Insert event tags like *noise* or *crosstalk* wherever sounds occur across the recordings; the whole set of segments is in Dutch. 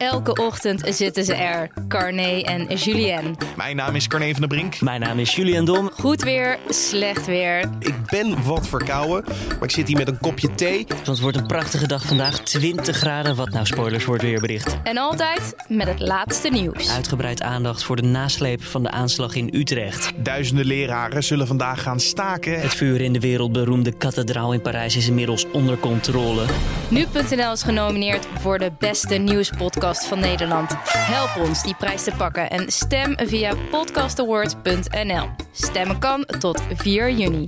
Elke ochtend zitten ze er, Carné en Julien. Mijn naam is Carne van der Brink. Mijn naam is Julian Dom. Goed weer, slecht weer. Ik ben wat verkouden, maar ik zit hier met een kopje thee. Want het wordt een prachtige dag vandaag. 20 graden, wat nou spoilers voor het weerbericht. En altijd met het laatste nieuws. Uitgebreid aandacht voor de nasleep van de aanslag in Utrecht. Duizenden leraren zullen vandaag gaan staken. Het vuur in de wereldberoemde kathedraal in Parijs is inmiddels onder controle. Nu.nl is genomineerd voor de beste nieuwspodcast van Nederland. Help ons die prijs te pakken en stem via podcastawards.nl. Stemmen kan tot 4 juni.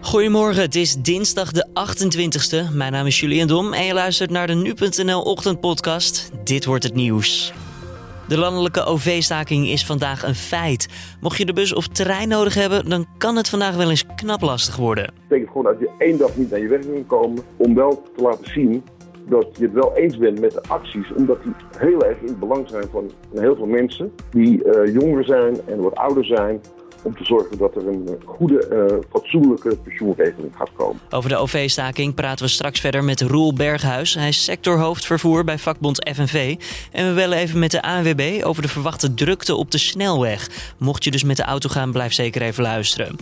Goedemorgen, het is dinsdag de 28e. Mijn naam is Julian Dom en je luistert naar de Nu.nl ochtendpodcast. Dit wordt het nieuws. De landelijke OV-staking is vandaag een feit. Mocht je de bus of trein nodig hebben, dan kan het vandaag wel eens knap lastig worden. Dat betekent gewoon dat je één dag niet naar je werk kan komen. Om wel te laten zien dat je het wel eens bent met de acties. Omdat die heel erg in het belang zijn van heel veel mensen. Die eh, jonger zijn en wat ouder zijn. Om te zorgen dat er een goede, eh, fatsoenlijke pensioenregeling gaat komen. Over de OV-staking praten we straks verder met Roel Berghuis. Hij is sectorhoofd vervoer bij vakbond FNV. En we bellen even met de ANWB over de verwachte drukte op de snelweg. Mocht je dus met de auto gaan, blijf zeker even luisteren.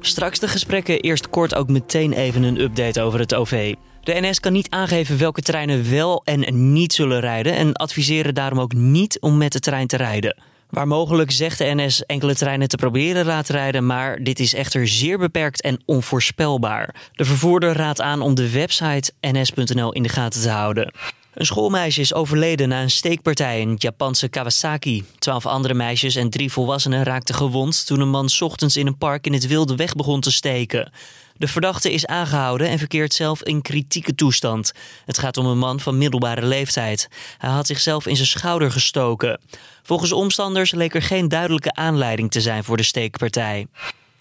Straks de gesprekken, eerst kort ook meteen even een update over het OV. De NS kan niet aangeven welke treinen wel en niet zullen rijden en adviseren daarom ook niet om met de trein te rijden. Waar mogelijk zegt de NS enkele treinen te proberen laten rijden, maar dit is echter zeer beperkt en onvoorspelbaar. De vervoerder raadt aan om de website ns.nl in de gaten te houden. Een schoolmeisje is overleden na een steekpartij in het Japanse Kawasaki. Twaalf andere meisjes en drie volwassenen raakten gewond toen een man ochtends in een park in het wilde weg begon te steken. De verdachte is aangehouden en verkeert zelf in kritieke toestand. Het gaat om een man van middelbare leeftijd. Hij had zichzelf in zijn schouder gestoken. Volgens omstanders leek er geen duidelijke aanleiding te zijn voor de steekpartij.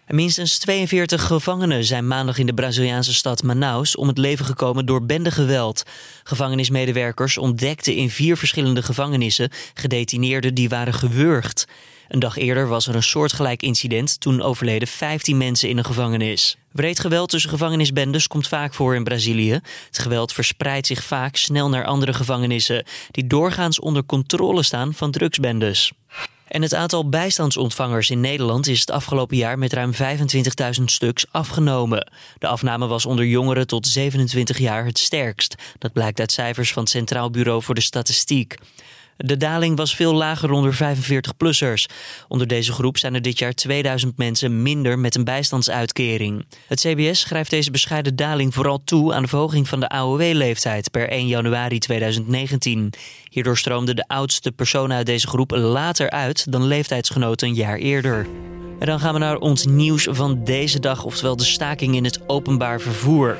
Minstens 42 gevangenen zijn maandag in de Braziliaanse stad Manaus om het leven gekomen door bendegeweld. Gevangenismedewerkers ontdekten in vier verschillende gevangenissen gedetineerden die waren gewurgd. Een dag eerder was er een soortgelijk incident. Toen overleden 15 mensen in een gevangenis. Breed geweld tussen gevangenisbendes komt vaak voor in Brazilië. Het geweld verspreidt zich vaak snel naar andere gevangenissen, die doorgaans onder controle staan van drugsbendes. En het aantal bijstandsontvangers in Nederland is het afgelopen jaar met ruim 25.000 stuks afgenomen. De afname was onder jongeren tot 27 jaar het sterkst. Dat blijkt uit cijfers van het Centraal Bureau voor de Statistiek. De daling was veel lager onder 45-plussers. Onder deze groep zijn er dit jaar 2000 mensen minder met een bijstandsuitkering. Het CBS schrijft deze bescheiden daling vooral toe aan de verhoging van de AOW-leeftijd per 1 januari 2019. Hierdoor stroomden de oudste personen uit deze groep later uit dan leeftijdsgenoten een jaar eerder. En dan gaan we naar ons nieuws van deze dag, oftewel de staking in het openbaar vervoer.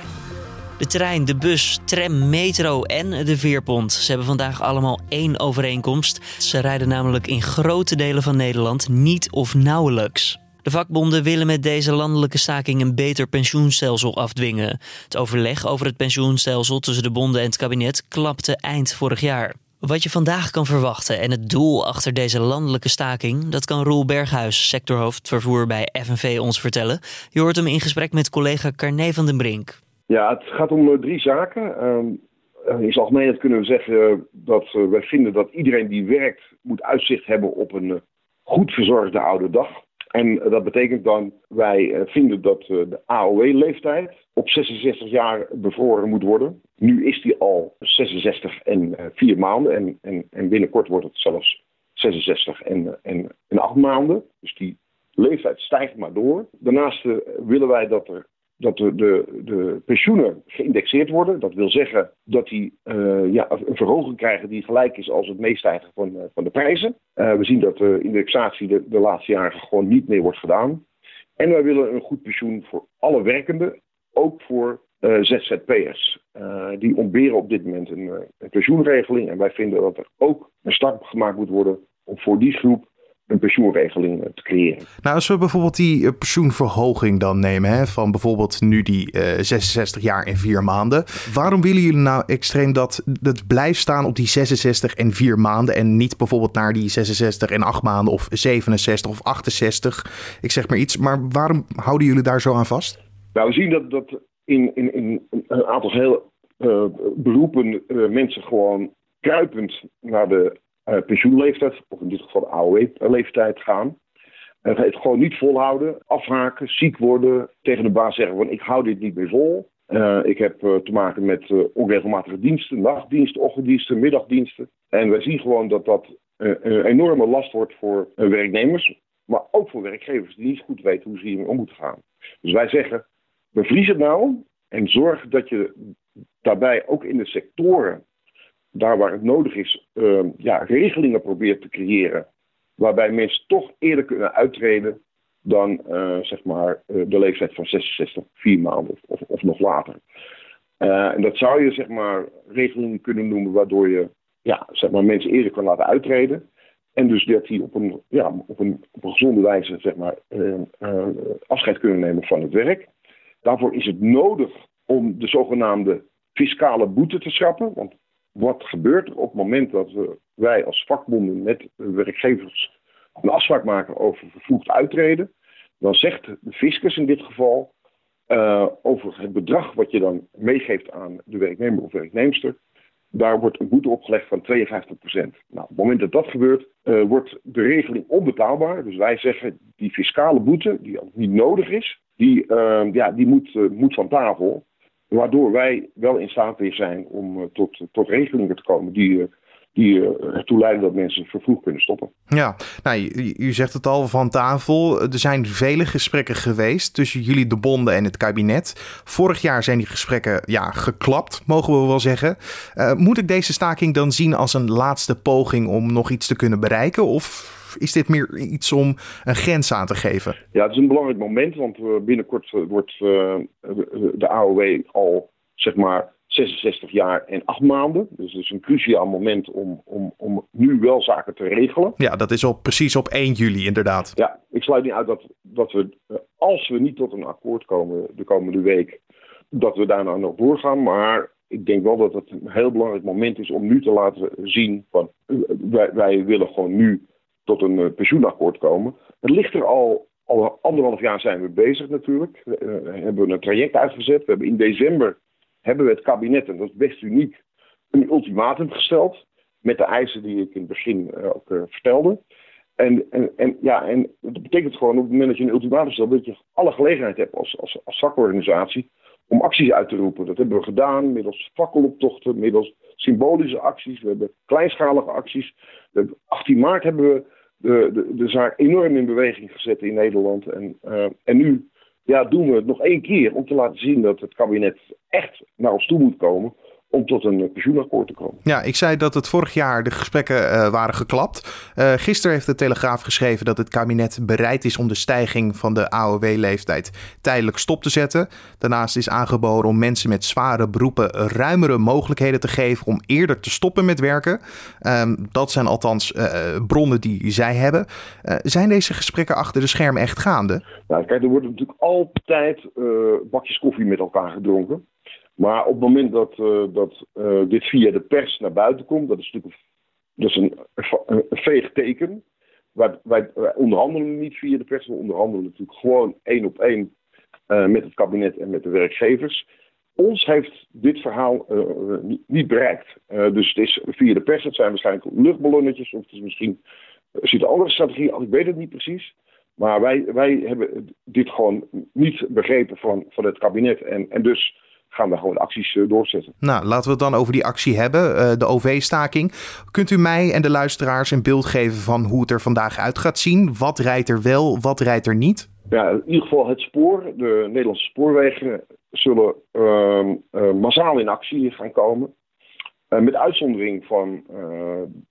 De trein, de bus, tram, metro en de veerpont. Ze hebben vandaag allemaal één overeenkomst. Ze rijden namelijk in grote delen van Nederland niet of nauwelijks. De vakbonden willen met deze landelijke staking een beter pensioenstelsel afdwingen. Het overleg over het pensioenstelsel tussen de bonden en het kabinet klapte eind vorig jaar. Wat je vandaag kan verwachten en het doel achter deze landelijke staking, dat kan Roel Berghuis, sectorhoofd vervoer bij FNV, ons vertellen. Je hoort hem in gesprek met collega Carne van den Brink. Ja, het gaat om uh, drie zaken. Uh, in zijn algemeenheid kunnen we zeggen dat uh, wij vinden dat iedereen die werkt moet uitzicht hebben op een goed verzorgde oude dag. En dat betekent dan, wij vinden dat de AOW-leeftijd op 66 jaar bevroren moet worden. Nu is die al 66 en 4 maanden en, en, en, binnenkort wordt het zelfs 66 en, en, en 8 maanden. Dus die leeftijd stijgt maar door. Daarnaast willen wij dat er dat de, de, de, pensioenen geïndexeerd worden. Dat wil zeggen dat die uh, ja, een verhoging krijgen die gelijk is als het meestijgen van, uh, van de prijzen. Uh, we zien dat de indexatie de, de laatste jaren gewoon niet meer wordt gedaan. En wij willen een goed pensioen voor alle werkenden, ook voor ZZP'ers. die ontberen op dit moment een, een pensioenregeling. En wij vinden dat er ook een stap gemaakt moet worden om voor die groep een pensioenregeling eh, te creëren. Nou, als we bijvoorbeeld die eh, pensioenverhoging dan nemen, hè, van bijvoorbeeld nu die uh, 66 jaar en 4 maanden. Waarom willen jullie nou extreem dat het blijft staan op die 66 en 4 maanden en niet bijvoorbeeld naar die 66 en 8 maanden of 67 of 68? Ik zeg maar iets, maar waarom houden jullie daar zo aan vast? Nou, we zien dat, dat in, in, in een aantal heel uh, beroepen uh, mensen gewoon kruipend naar de pensioenleeftijd, of in dit geval de AOW-leeftijd gaan. het gewoon niet volhouden, afhaken, ziek worden, tegen de baas zeggen van ik hou dit niet meer vol. ik heb te maken met onregelmatige diensten, nachtdiensten, ochtenddiensten, middagdiensten. En wij zien gewoon dat dat een enorme last wordt voor werknemers, maar ook voor werkgevers die niet goed weten hoe ze hiermee om moeten gaan. Dus wij zeggen, bevries het nou en zorg dat je daarbij ook in de sectoren, daar waar het nodig is, uh, ja, regelingen probeert te creëren. Waarbij mensen toch eerder kunnen uittreden dan uh, zeg maar, uh, de leeftijd van 66, vier maanden of, of nog later. Uh, en dat zou je zeg maar, regelingen kunnen noemen waardoor je ja, zeg maar, mensen eerder kan laten uittreden. En dus dat die op een, ja, op een, op een gezonde wijze zeg maar, afscheid kunnen nemen van het werk. Daarvoor is het nodig om de zogenaamde fiscale boete te schrappen. Want wat gebeurt er op het moment dat we, wij als vakbonden met werkgevers een afspraak maken over vervroegd uittreden? Dan zegt de fiscus in dit geval uh, over het bedrag wat je dan meegeeft aan de werknemer of werknemster. Daar wordt een boete opgelegd van 52%. Nou, op het moment dat dat gebeurt, uh, wordt de regeling onbetaalbaar. Dus wij zeggen die fiscale boete, die niet nodig is, die, uh, ja, die moet, moet van tafel. Waardoor wij wel in staat weer zijn om uh, tot, tot regelingen te komen die, uh, die uh, ertoe leiden dat mensen vervroegd kunnen stoppen. Ja, nou, u, u, zegt het al van tafel. Er zijn vele gesprekken geweest tussen jullie, de bonden en het kabinet. Vorig jaar zijn die gesprekken ja, geklapt, mogen we wel zeggen. moet ik deze staking dan zien als een laatste poging om nog iets te kunnen bereiken? Of is dit meer iets om een grens aan te geven? Ja, het is een belangrijk moment, want binnenkort wordt de AOW al zeg maar 66 jaar en 8 maanden. Dus het is een cruciaal moment om, om, om nu wel zaken te regelen. Ja, dat is op, precies op 1 juli inderdaad. Ja, ik sluit niet uit dat, dat we, als we niet tot een akkoord komen de komende week, dat we daarna nog doorgaan. Maar ik denk wel dat het een heel belangrijk moment is om nu te laten zien van wij, wij willen gewoon nu tot een uh, pensioenakkoord komen. Het ligt er al, al anderhalf jaar zijn we bezig natuurlijk. Uh, hebben we een traject uitgezet. We hebben in december hebben we het kabinet, en dat is best uniek, een ultimatum gesteld. Met de eisen die ik in het begin uh, ook vertelde. En, en, ja, en dat betekent gewoon op het moment dat je een ultimatum stelt, dat je alle gelegenheid hebt als, als, als zakorganisatie om acties uit te roepen. Dat hebben we gedaan middels fakkeloptochten, middels symbolische acties. We hebben kleinschalige acties. 18 maart hebben we de, de, zaak enorm in beweging gezet in Nederland. En, uh, en nu ja, doen we het nog één keer om te laten zien dat het kabinet echt naar ons toe moet komen om tot een pensioenakkoord te komen. Ja, ik zei dat het vorig jaar de gesprekken uh, waren geklapt. Uh, gisteren heeft de Telegraaf geschreven dat het kabinet bereid is om de stijging van de AOW-leeftijd tijdelijk stop te zetten. Daarnaast is aangeboden om mensen met zware beroepen ruimere mogelijkheden te geven om eerder te stoppen met werken. Um, dat zijn althans uh, bronnen die zij hebben. zijn deze gesprekken achter de schermen echt gaande? Nou, kijk, er wordt natuurlijk altijd bakjes koffie met elkaar gedronken. Maar op het moment dat, uh, dat uh, dit via de pers naar buiten komt, dat is natuurlijk dat een, veeg teken. Wij, wij, onderhandelen niet via de pers, we onderhandelen natuurlijk gewoon één op één uh, met het kabinet en met de werkgevers. Ons heeft dit verhaal niet, niet, bereikt. dus het is via de pers, het zijn waarschijnlijk luchtballonnetjes, of het is misschien er zit een andere strategie, ik weet het niet precies. Maar wij, wij hebben dit gewoon niet begrepen van, van het kabinet. En, en dus gaan we gewoon acties uh, doorzetten. Nou, laten we het dan over die actie hebben, uh, de OV-staking. Kunt u mij en de luisteraars een beeld geven van hoe het er vandaag uit gaat zien? Wat rijdt er wel, wat rijdt er niet? Ja, in ieder geval het spoor. De Nederlandse spoorwegen zullen uh, massaal in actie gaan komen. met uitzondering van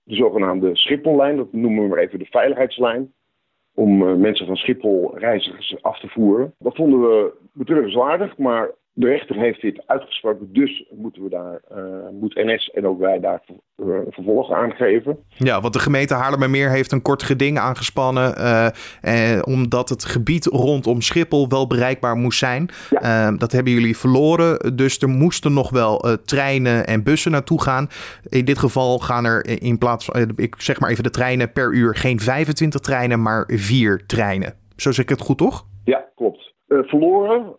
de zogenaamde Schiphollijn, dat noemen we maar even de veiligheidslijn om mensen van Schiphol reizigers af te voeren. Dat vonden we betreurenswaardig, maar de rechter heeft dit uitgesproken, dus moeten we daar, uh, moet NS en ook wij daar uh, vervolg aan geven. Ja, want de gemeente Haarlemmermeer heeft een kort geding aangespannen, uh, eh, omdat het gebied rondom Schiphol wel bereikbaar moest zijn. Ja. dat hebben jullie verloren, dus er moesten nog wel treinen en bussen naartoe gaan. In dit geval gaan er in plaats van, ik zeg maar even de treinen per uur, geen 25 treinen, maar vier treinen. Zo zeg ik het goed, toch? Ja, klopt. Verloren.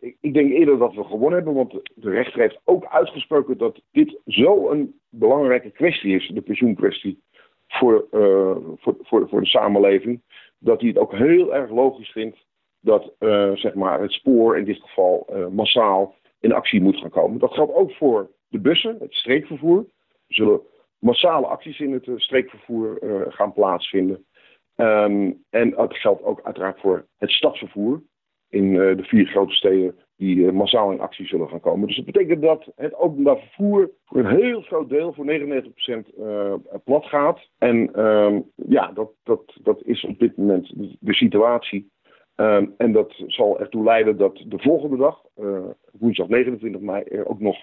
Ik, ik, denk eerder dat we gewonnen hebben, want de rechter heeft ook uitgesproken dat dit zo'n belangrijke kwestie is, de pensioenkwestie, voor, voor, voor, voor de samenleving, dat hij het ook heel erg logisch vindt dat zeg maar het spoor in dit geval massaal in actie moet gaan komen. Dat geldt ook voor de bussen, het streekvervoer. Er zullen massale acties in het streekvervoer gaan plaatsvinden. Ehm, en dat geldt ook uiteraard voor het stadsvervoer in uh, de vier grote steden die uh, massaal in actie zullen gaan komen. Dus dat betekent dat het openbaar vervoer voor een heel groot deel, voor 99% uh, eh, plat gaat. En um, ja, dat, dat, dat is op dit moment de, situatie. Um, en dat zal ertoe leiden dat de volgende dag, woensdag 29 mei, er ook nog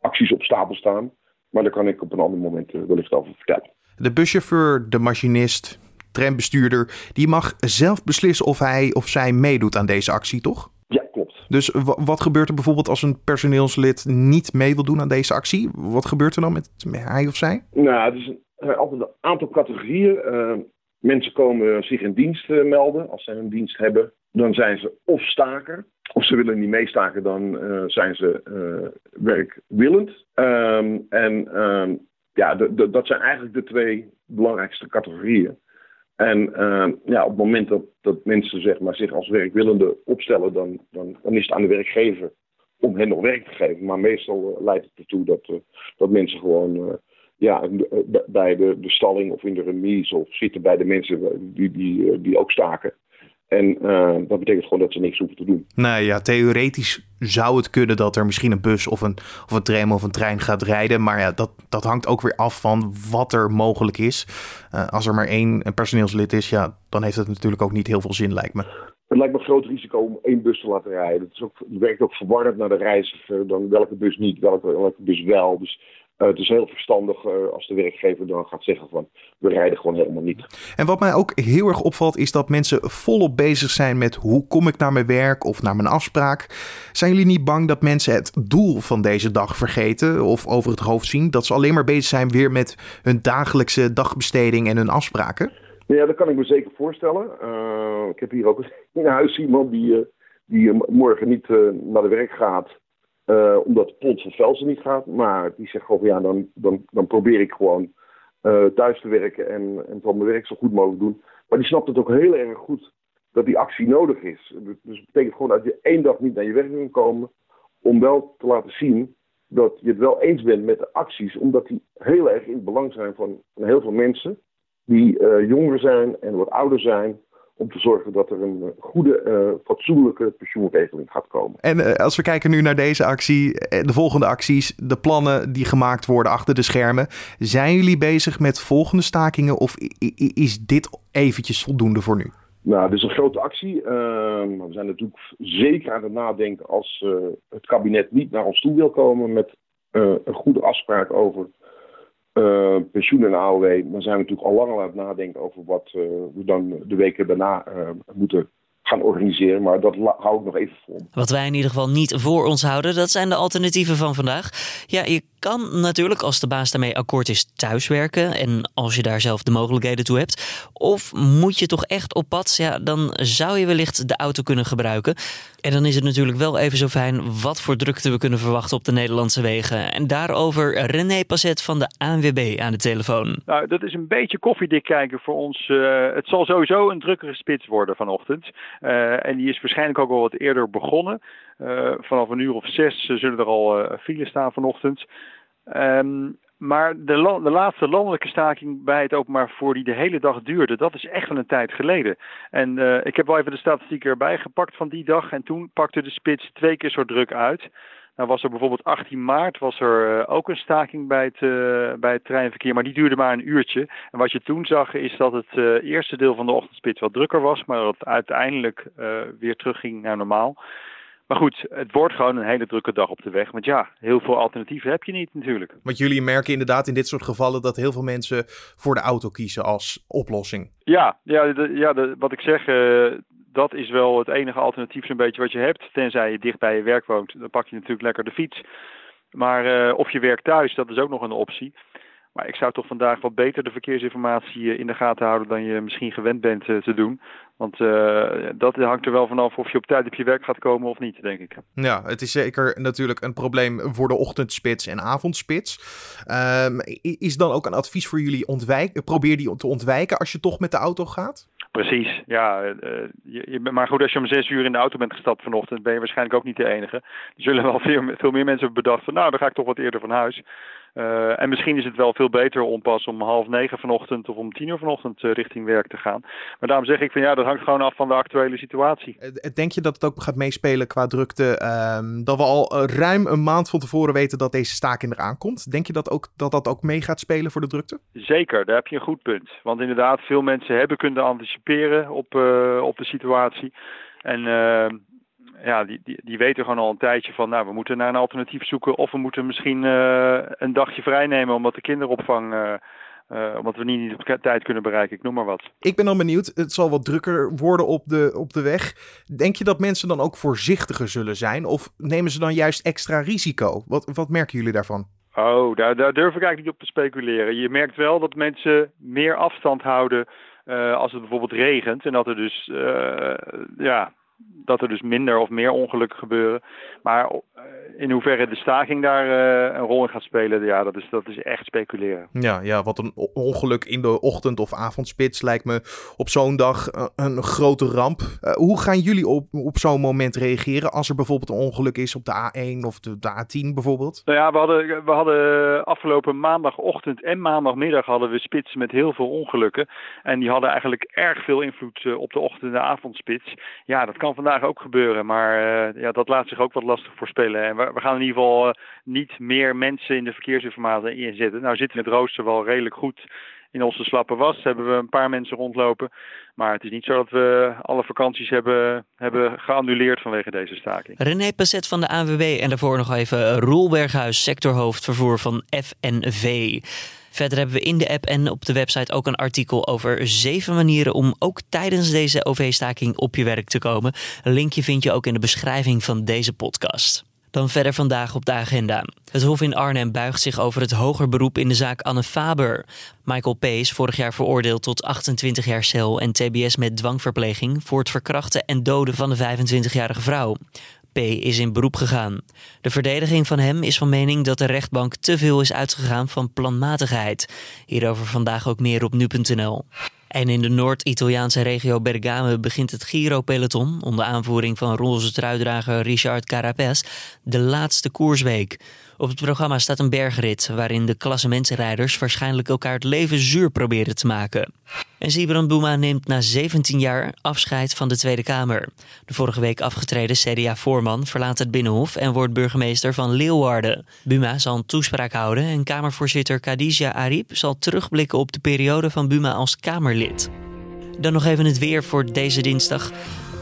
acties op stapel staan. Maar daar kan ik op een ander moment wellicht over vertellen. De buschauffeur, de machinist, trambestuurder, die mag zelf beslissen of hij of zij meedoet aan deze actie, toch? Ja, klopt. Dus wat gebeurt er bijvoorbeeld als een personeelslid niet mee wil doen aan deze actie? Wat gebeurt er dan met hij of zij? Nou, het is een, eh, altijd een aantal categorieën. Uh, mensen komen zich in dienst uh, melden. Als ze een dienst hebben, dan zijn ze of staker. Of ze willen niet meestaken, dan uh, zijn ze werkwillend. Um, en um, ja, dat zijn eigenlijk de twee belangrijkste categorieën. En uh, ja, op het moment dat, mensen zeg maar, zich als werkwillende opstellen, dan, dan, dan is het aan de werkgever om hen nog werk te geven. Maar meestal uh, leidt het ertoe dat, uh, dat mensen gewoon ja, bij de, de stalling of in de remise of zitten bij de mensen die, die, die ook staken. En uh, dat betekent gewoon dat ze niks hoeven te doen. Nou ja, theoretisch zou het kunnen dat er misschien een bus of een, of een tram of een trein gaat rijden. Maar ja, dat, dat hangt ook weer af van wat er mogelijk is. Uh, als er maar één personeelslid is, ja, dan heeft het natuurlijk ook niet heel veel zin, lijkt me. Het lijkt me een groot risico om één bus te laten rijden. Het, is ook, het werkt ook verwarrend naar de reiziger dan welke bus niet, welke, welke bus wel. Dus uh, het is heel verstandig uh, als de werkgever dan gaat zeggen van we rijden gewoon helemaal niet. En wat mij ook heel erg opvalt is dat mensen volop bezig zijn met hoe kom ik naar mijn werk of naar mijn afspraak. Zijn jullie niet bang dat mensen het doel van deze dag vergeten of over het hoofd zien? Dat ze alleen maar bezig zijn weer met hun dagelijkse dagbesteding en hun afspraken? Ja, dat kan ik me zeker voorstellen. Uh, ik heb hier ook *laughs* in huis iemand die, die morgen niet naar de werk gaat. Uh, omdat Pont van Velsen niet gaat. Maar die zegt gewoon, ja, dan, dan, dan probeer ik gewoon uh, thuis te werken en, en van mijn werk zo goed mogelijk doen. Maar die snapt het ook heel erg goed dat die actie nodig is. Dus, dus het betekent gewoon dat je één dag niet naar je werk kan komen. Om wel te laten zien dat je het wel eens bent met de acties. Omdat die heel erg in het belang zijn van, heel veel mensen. Die uh, jonger zijn en wat ouder zijn om te zorgen dat er een goede, uh, fatsoenlijke pensioenregeling gaat komen. En uh, als we kijken nu naar deze actie, de volgende acties, de plannen die gemaakt worden achter de schermen. Zijn jullie bezig met volgende stakingen of is dit eventjes voldoende voor nu? Nou, dit is een grote actie. Uh, we zijn natuurlijk zeker aan het nadenken als het kabinet niet naar ons toe wil komen met een goede afspraak over uh, pensioen en AOW, dan zijn we natuurlijk al lang aan het nadenken over wat uh, we dan de weken daarna uh, moeten gaan organiseren. Maar dat hou ik nog even voor. Wat wij in ieder geval niet voor ons houden, dat zijn de alternatieven van vandaag. Ja, je kan natuurlijk als de baas daarmee akkoord is thuiswerken en als je daar zelf de mogelijkheden toe hebt. Of moet je toch echt op pad, ja, dan zou je wellicht de auto kunnen gebruiken. En dan is het natuurlijk wel even zo fijn wat voor drukte we kunnen verwachten op de Nederlandse wegen. En daarover René Passet van de ANWB aan de telefoon. Nou, dat is een beetje koffiedik kijken voor ons. Uh, het zal sowieso een drukkere spits worden vanochtend. Uh, en die is waarschijnlijk ook al wat eerder begonnen. Uh, vanaf een uur of zes zullen er al files staan vanochtend. Um, maar de, de, laatste landelijke staking bij het openbaar vervoer die de hele dag duurde, dat is echt wel een tijd geleden. En ik heb wel even de statistiek erbij gepakt van die dag. En toen pakte de spits twee keer zo druk uit. Nou was er bijvoorbeeld 18 maart was er ook een staking bij het, bij het treinverkeer, maar die duurde maar een uurtje. En wat je toen zag is dat het eerste deel van de ochtendspits wat drukker was, maar dat het uiteindelijk weer terugging naar normaal. Maar goed, het wordt gewoon een hele drukke dag op de weg. Want ja, heel veel alternatieven heb je niet natuurlijk. Want jullie merken inderdaad in dit soort gevallen dat heel veel mensen voor de auto kiezen als oplossing. Ja, ja, de, ja de, wat ik zeg, uh, dat is wel het enige alternatief zo'n beetje wat je hebt. Tenzij je dicht bij je werk woont, dan pak je natuurlijk lekker de fiets. Maar uh, of je werkt thuis, dat is ook nog een optie. Maar ik zou toch vandaag wat beter de verkeersinformatie in de gaten houden dan je misschien gewend bent te doen. Want uh, dat hangt er wel vanaf of je op tijd op je werk gaat komen of niet, denk ik. Ja, het is zeker natuurlijk een probleem voor de ochtendspits en avondspits. Um, is dan ook een advies voor jullie ontwijken? Probeer die te ontwijken als je toch met de auto gaat? Precies, ja. Uh, je, je, maar goed, als je om zes uur in de auto bent gestapt vanochtend, ben je waarschijnlijk ook niet de enige. Er zullen wel veel, veel meer mensen hebben bedacht van, nou, dan ga ik toch wat eerder van huis. Uh, en misschien is het wel veel beter om pas om half negen vanochtend of om tien uur vanochtend uh, richting werk te gaan. Maar daarom zeg ik van ja, dat hangt gewoon af van de actuele situatie. Uh, denk je dat het ook gaat meespelen qua drukte? Ehm, dat we al ruim een maand van tevoren weten dat deze staking eraan komt. Denk je dat ook, dat, dat ook mee gaat spelen voor de drukte? Zeker, daar heb je een goed punt. Want inderdaad, veel mensen hebben kunnen anticiperen op, op de situatie. En ehm, ja, die, die, die weten gewoon al een tijdje van, nou, we moeten naar een alternatief zoeken. Of we moeten misschien uh, een dagje vrij nemen omdat de kinderopvang, uh, uh, omdat we niet, niet op tijd kunnen bereiken. Ik noem maar wat. Ik ben dan benieuwd, het zal wat drukker worden op de, op de weg. Denk je dat mensen dan ook voorzichtiger zullen zijn? Of nemen ze dan juist extra risico? Wat, wat merken jullie daarvan? Oh, daar, daar durf ik eigenlijk niet op te speculeren. Je merkt wel dat mensen meer afstand houden als het bijvoorbeeld regent. En dat er dus, ja, dat er dus minder of meer ongelukken gebeuren. Maar eh, in hoeverre de staking daar uh, een rol in gaat spelen, ja, dat is, dat is echt speculeren. Ja, ja, wat een ongeluk in de ochtend- of avondspits lijkt me op zo'n dag eh, een grote ramp. Uh, hoe gaan jullie op, op zo'n moment reageren als er bijvoorbeeld een ongeluk is op de A1 of de, de A10 bijvoorbeeld? Nou ja, we hadden, we hadden afgelopen maandagochtend en maandagmiddag hadden we spitsen met heel veel ongelukken. En die hadden eigenlijk erg veel invloed op de ochtend- en avondspits. Ja, dat kan vandaag ook gebeuren, maar ja, dat laat zich ook wat lastig voorspellen. En we, we gaan in ieder geval uh, niet meer mensen in de verkeersinformatie inzetten. Nou zitten het rooster wel redelijk goed in onze slappe was. Hebben we een paar mensen rondlopen. Maar het is niet zo dat we alle vakanties hebben, hebben geannuleerd vanwege deze staking. René Passet van de ANWB en daarvoor nog even Roel Berghuis, sectorhoofd vervoer van FNV. Verder hebben we in de app en op de website ook een artikel over zeven manieren om ook tijdens deze OV-staking op je werk te komen. Een linkje vind je ook in de beschrijving van deze podcast. Dan verder vandaag op de agenda. Het Hof in Arnhem buigt zich over het hoger beroep in de zaak Anne Faber. Michael P. vorig jaar veroordeeld tot 28 jaar cel en TBS met dwangverpleging voor het verkrachten en doden van de 25-jarige vrouw. P. is in beroep gegaan. De verdediging van hem is van mening dat de rechtbank te veel is uitgegaan van planmatigheid. Hierover vandaag ook meer op nu.nl. En in de Noord-Italiaanse regio Bergame begint het Giro-peloton... onder aanvoering van roze truidrager Richard Carapes de laatste koersweek. Op het programma staat een bergrit waarin de klassementsrijders waarschijnlijk elkaar het leven zuur proberen te maken. En Sibran Buma neemt na 17 jaar afscheid van de Tweede Kamer. De vorige week afgetreden CDA-voorman verlaat het Binnenhof en wordt burgemeester van Leeuwarden. Buma zal een toespraak houden en Kamervoorzitter Khadija Ariep zal terugblikken op de periode van Buma als Kamerlid. Dan nog even het weer voor deze dinsdag.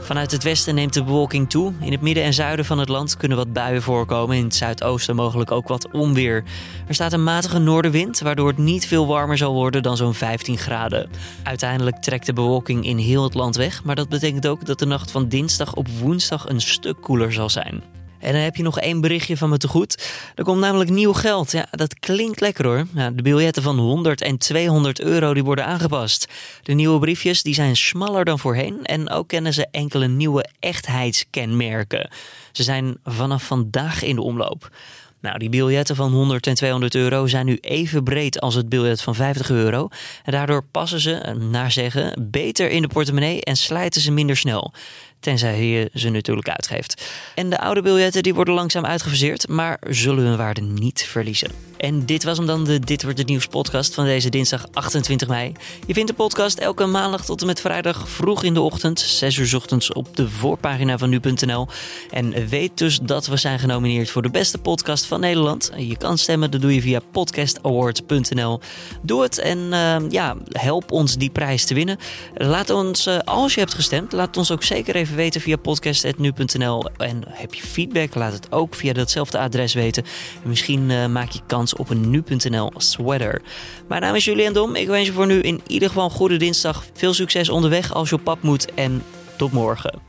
Vanuit het westen neemt de bewolking toe. In het midden en zuiden van het land kunnen wat buien voorkomen. In het zuidoosten mogelijk ook wat onweer. Er staat een matige noordenwind, waardoor het niet veel warmer zal worden dan zo'n 15 graden. Uiteindelijk trekt de bewolking in heel het land weg. Maar dat betekent ook dat de nacht van dinsdag op woensdag een stuk koeler zal zijn. En dan heb je nog één berichtje van me te goed. Er komt namelijk nieuw geld. Ja, dat klinkt lekker hoor. Nou, de biljetten van 100 en 200 euro die worden aangepast. De nieuwe briefjes die zijn smaller dan voorheen. En ook kennen ze enkele nieuwe echtheidskenmerken. Ze zijn vanaf vandaag in de omloop. Nou, die biljetten van 100 en 200 euro zijn nu even breed als het biljet van 50 euro. En daardoor passen ze, naar zeggen, beter in de portemonnee en slijten ze minder snel. Tenzij je ze natuurlijk uitgeeft. En de oude biljetten die worden langzaam uitgefaseerd, maar zullen hun waarde niet verliezen. En dit was hem dan de Dit wordt het nieuws podcast van deze dinsdag 28 mei. Je vindt de podcast elke maandag tot en met vrijdag vroeg in de ochtend, 6 uur ochtends op de voorpagina van nu.nl. En weet dus dat we zijn genomineerd voor de beste podcast van Nederland. Je kan stemmen, dat doe je via podcastawards.nl. Doe het en uh, ja, help ons die prijs te winnen. Laat ons, uh, als je hebt gestemd, laat ons ook zeker even weten via podcast.nu.nl. En heb je feedback, laat het ook via datzelfde adres weten. En misschien uh, maak je kans op een nu.nl sweater. Mijn naam is Julian Dom. Ik wens je voor nu in ieder geval een goede dinsdag. Veel succes onderweg als je op pad moet en tot morgen.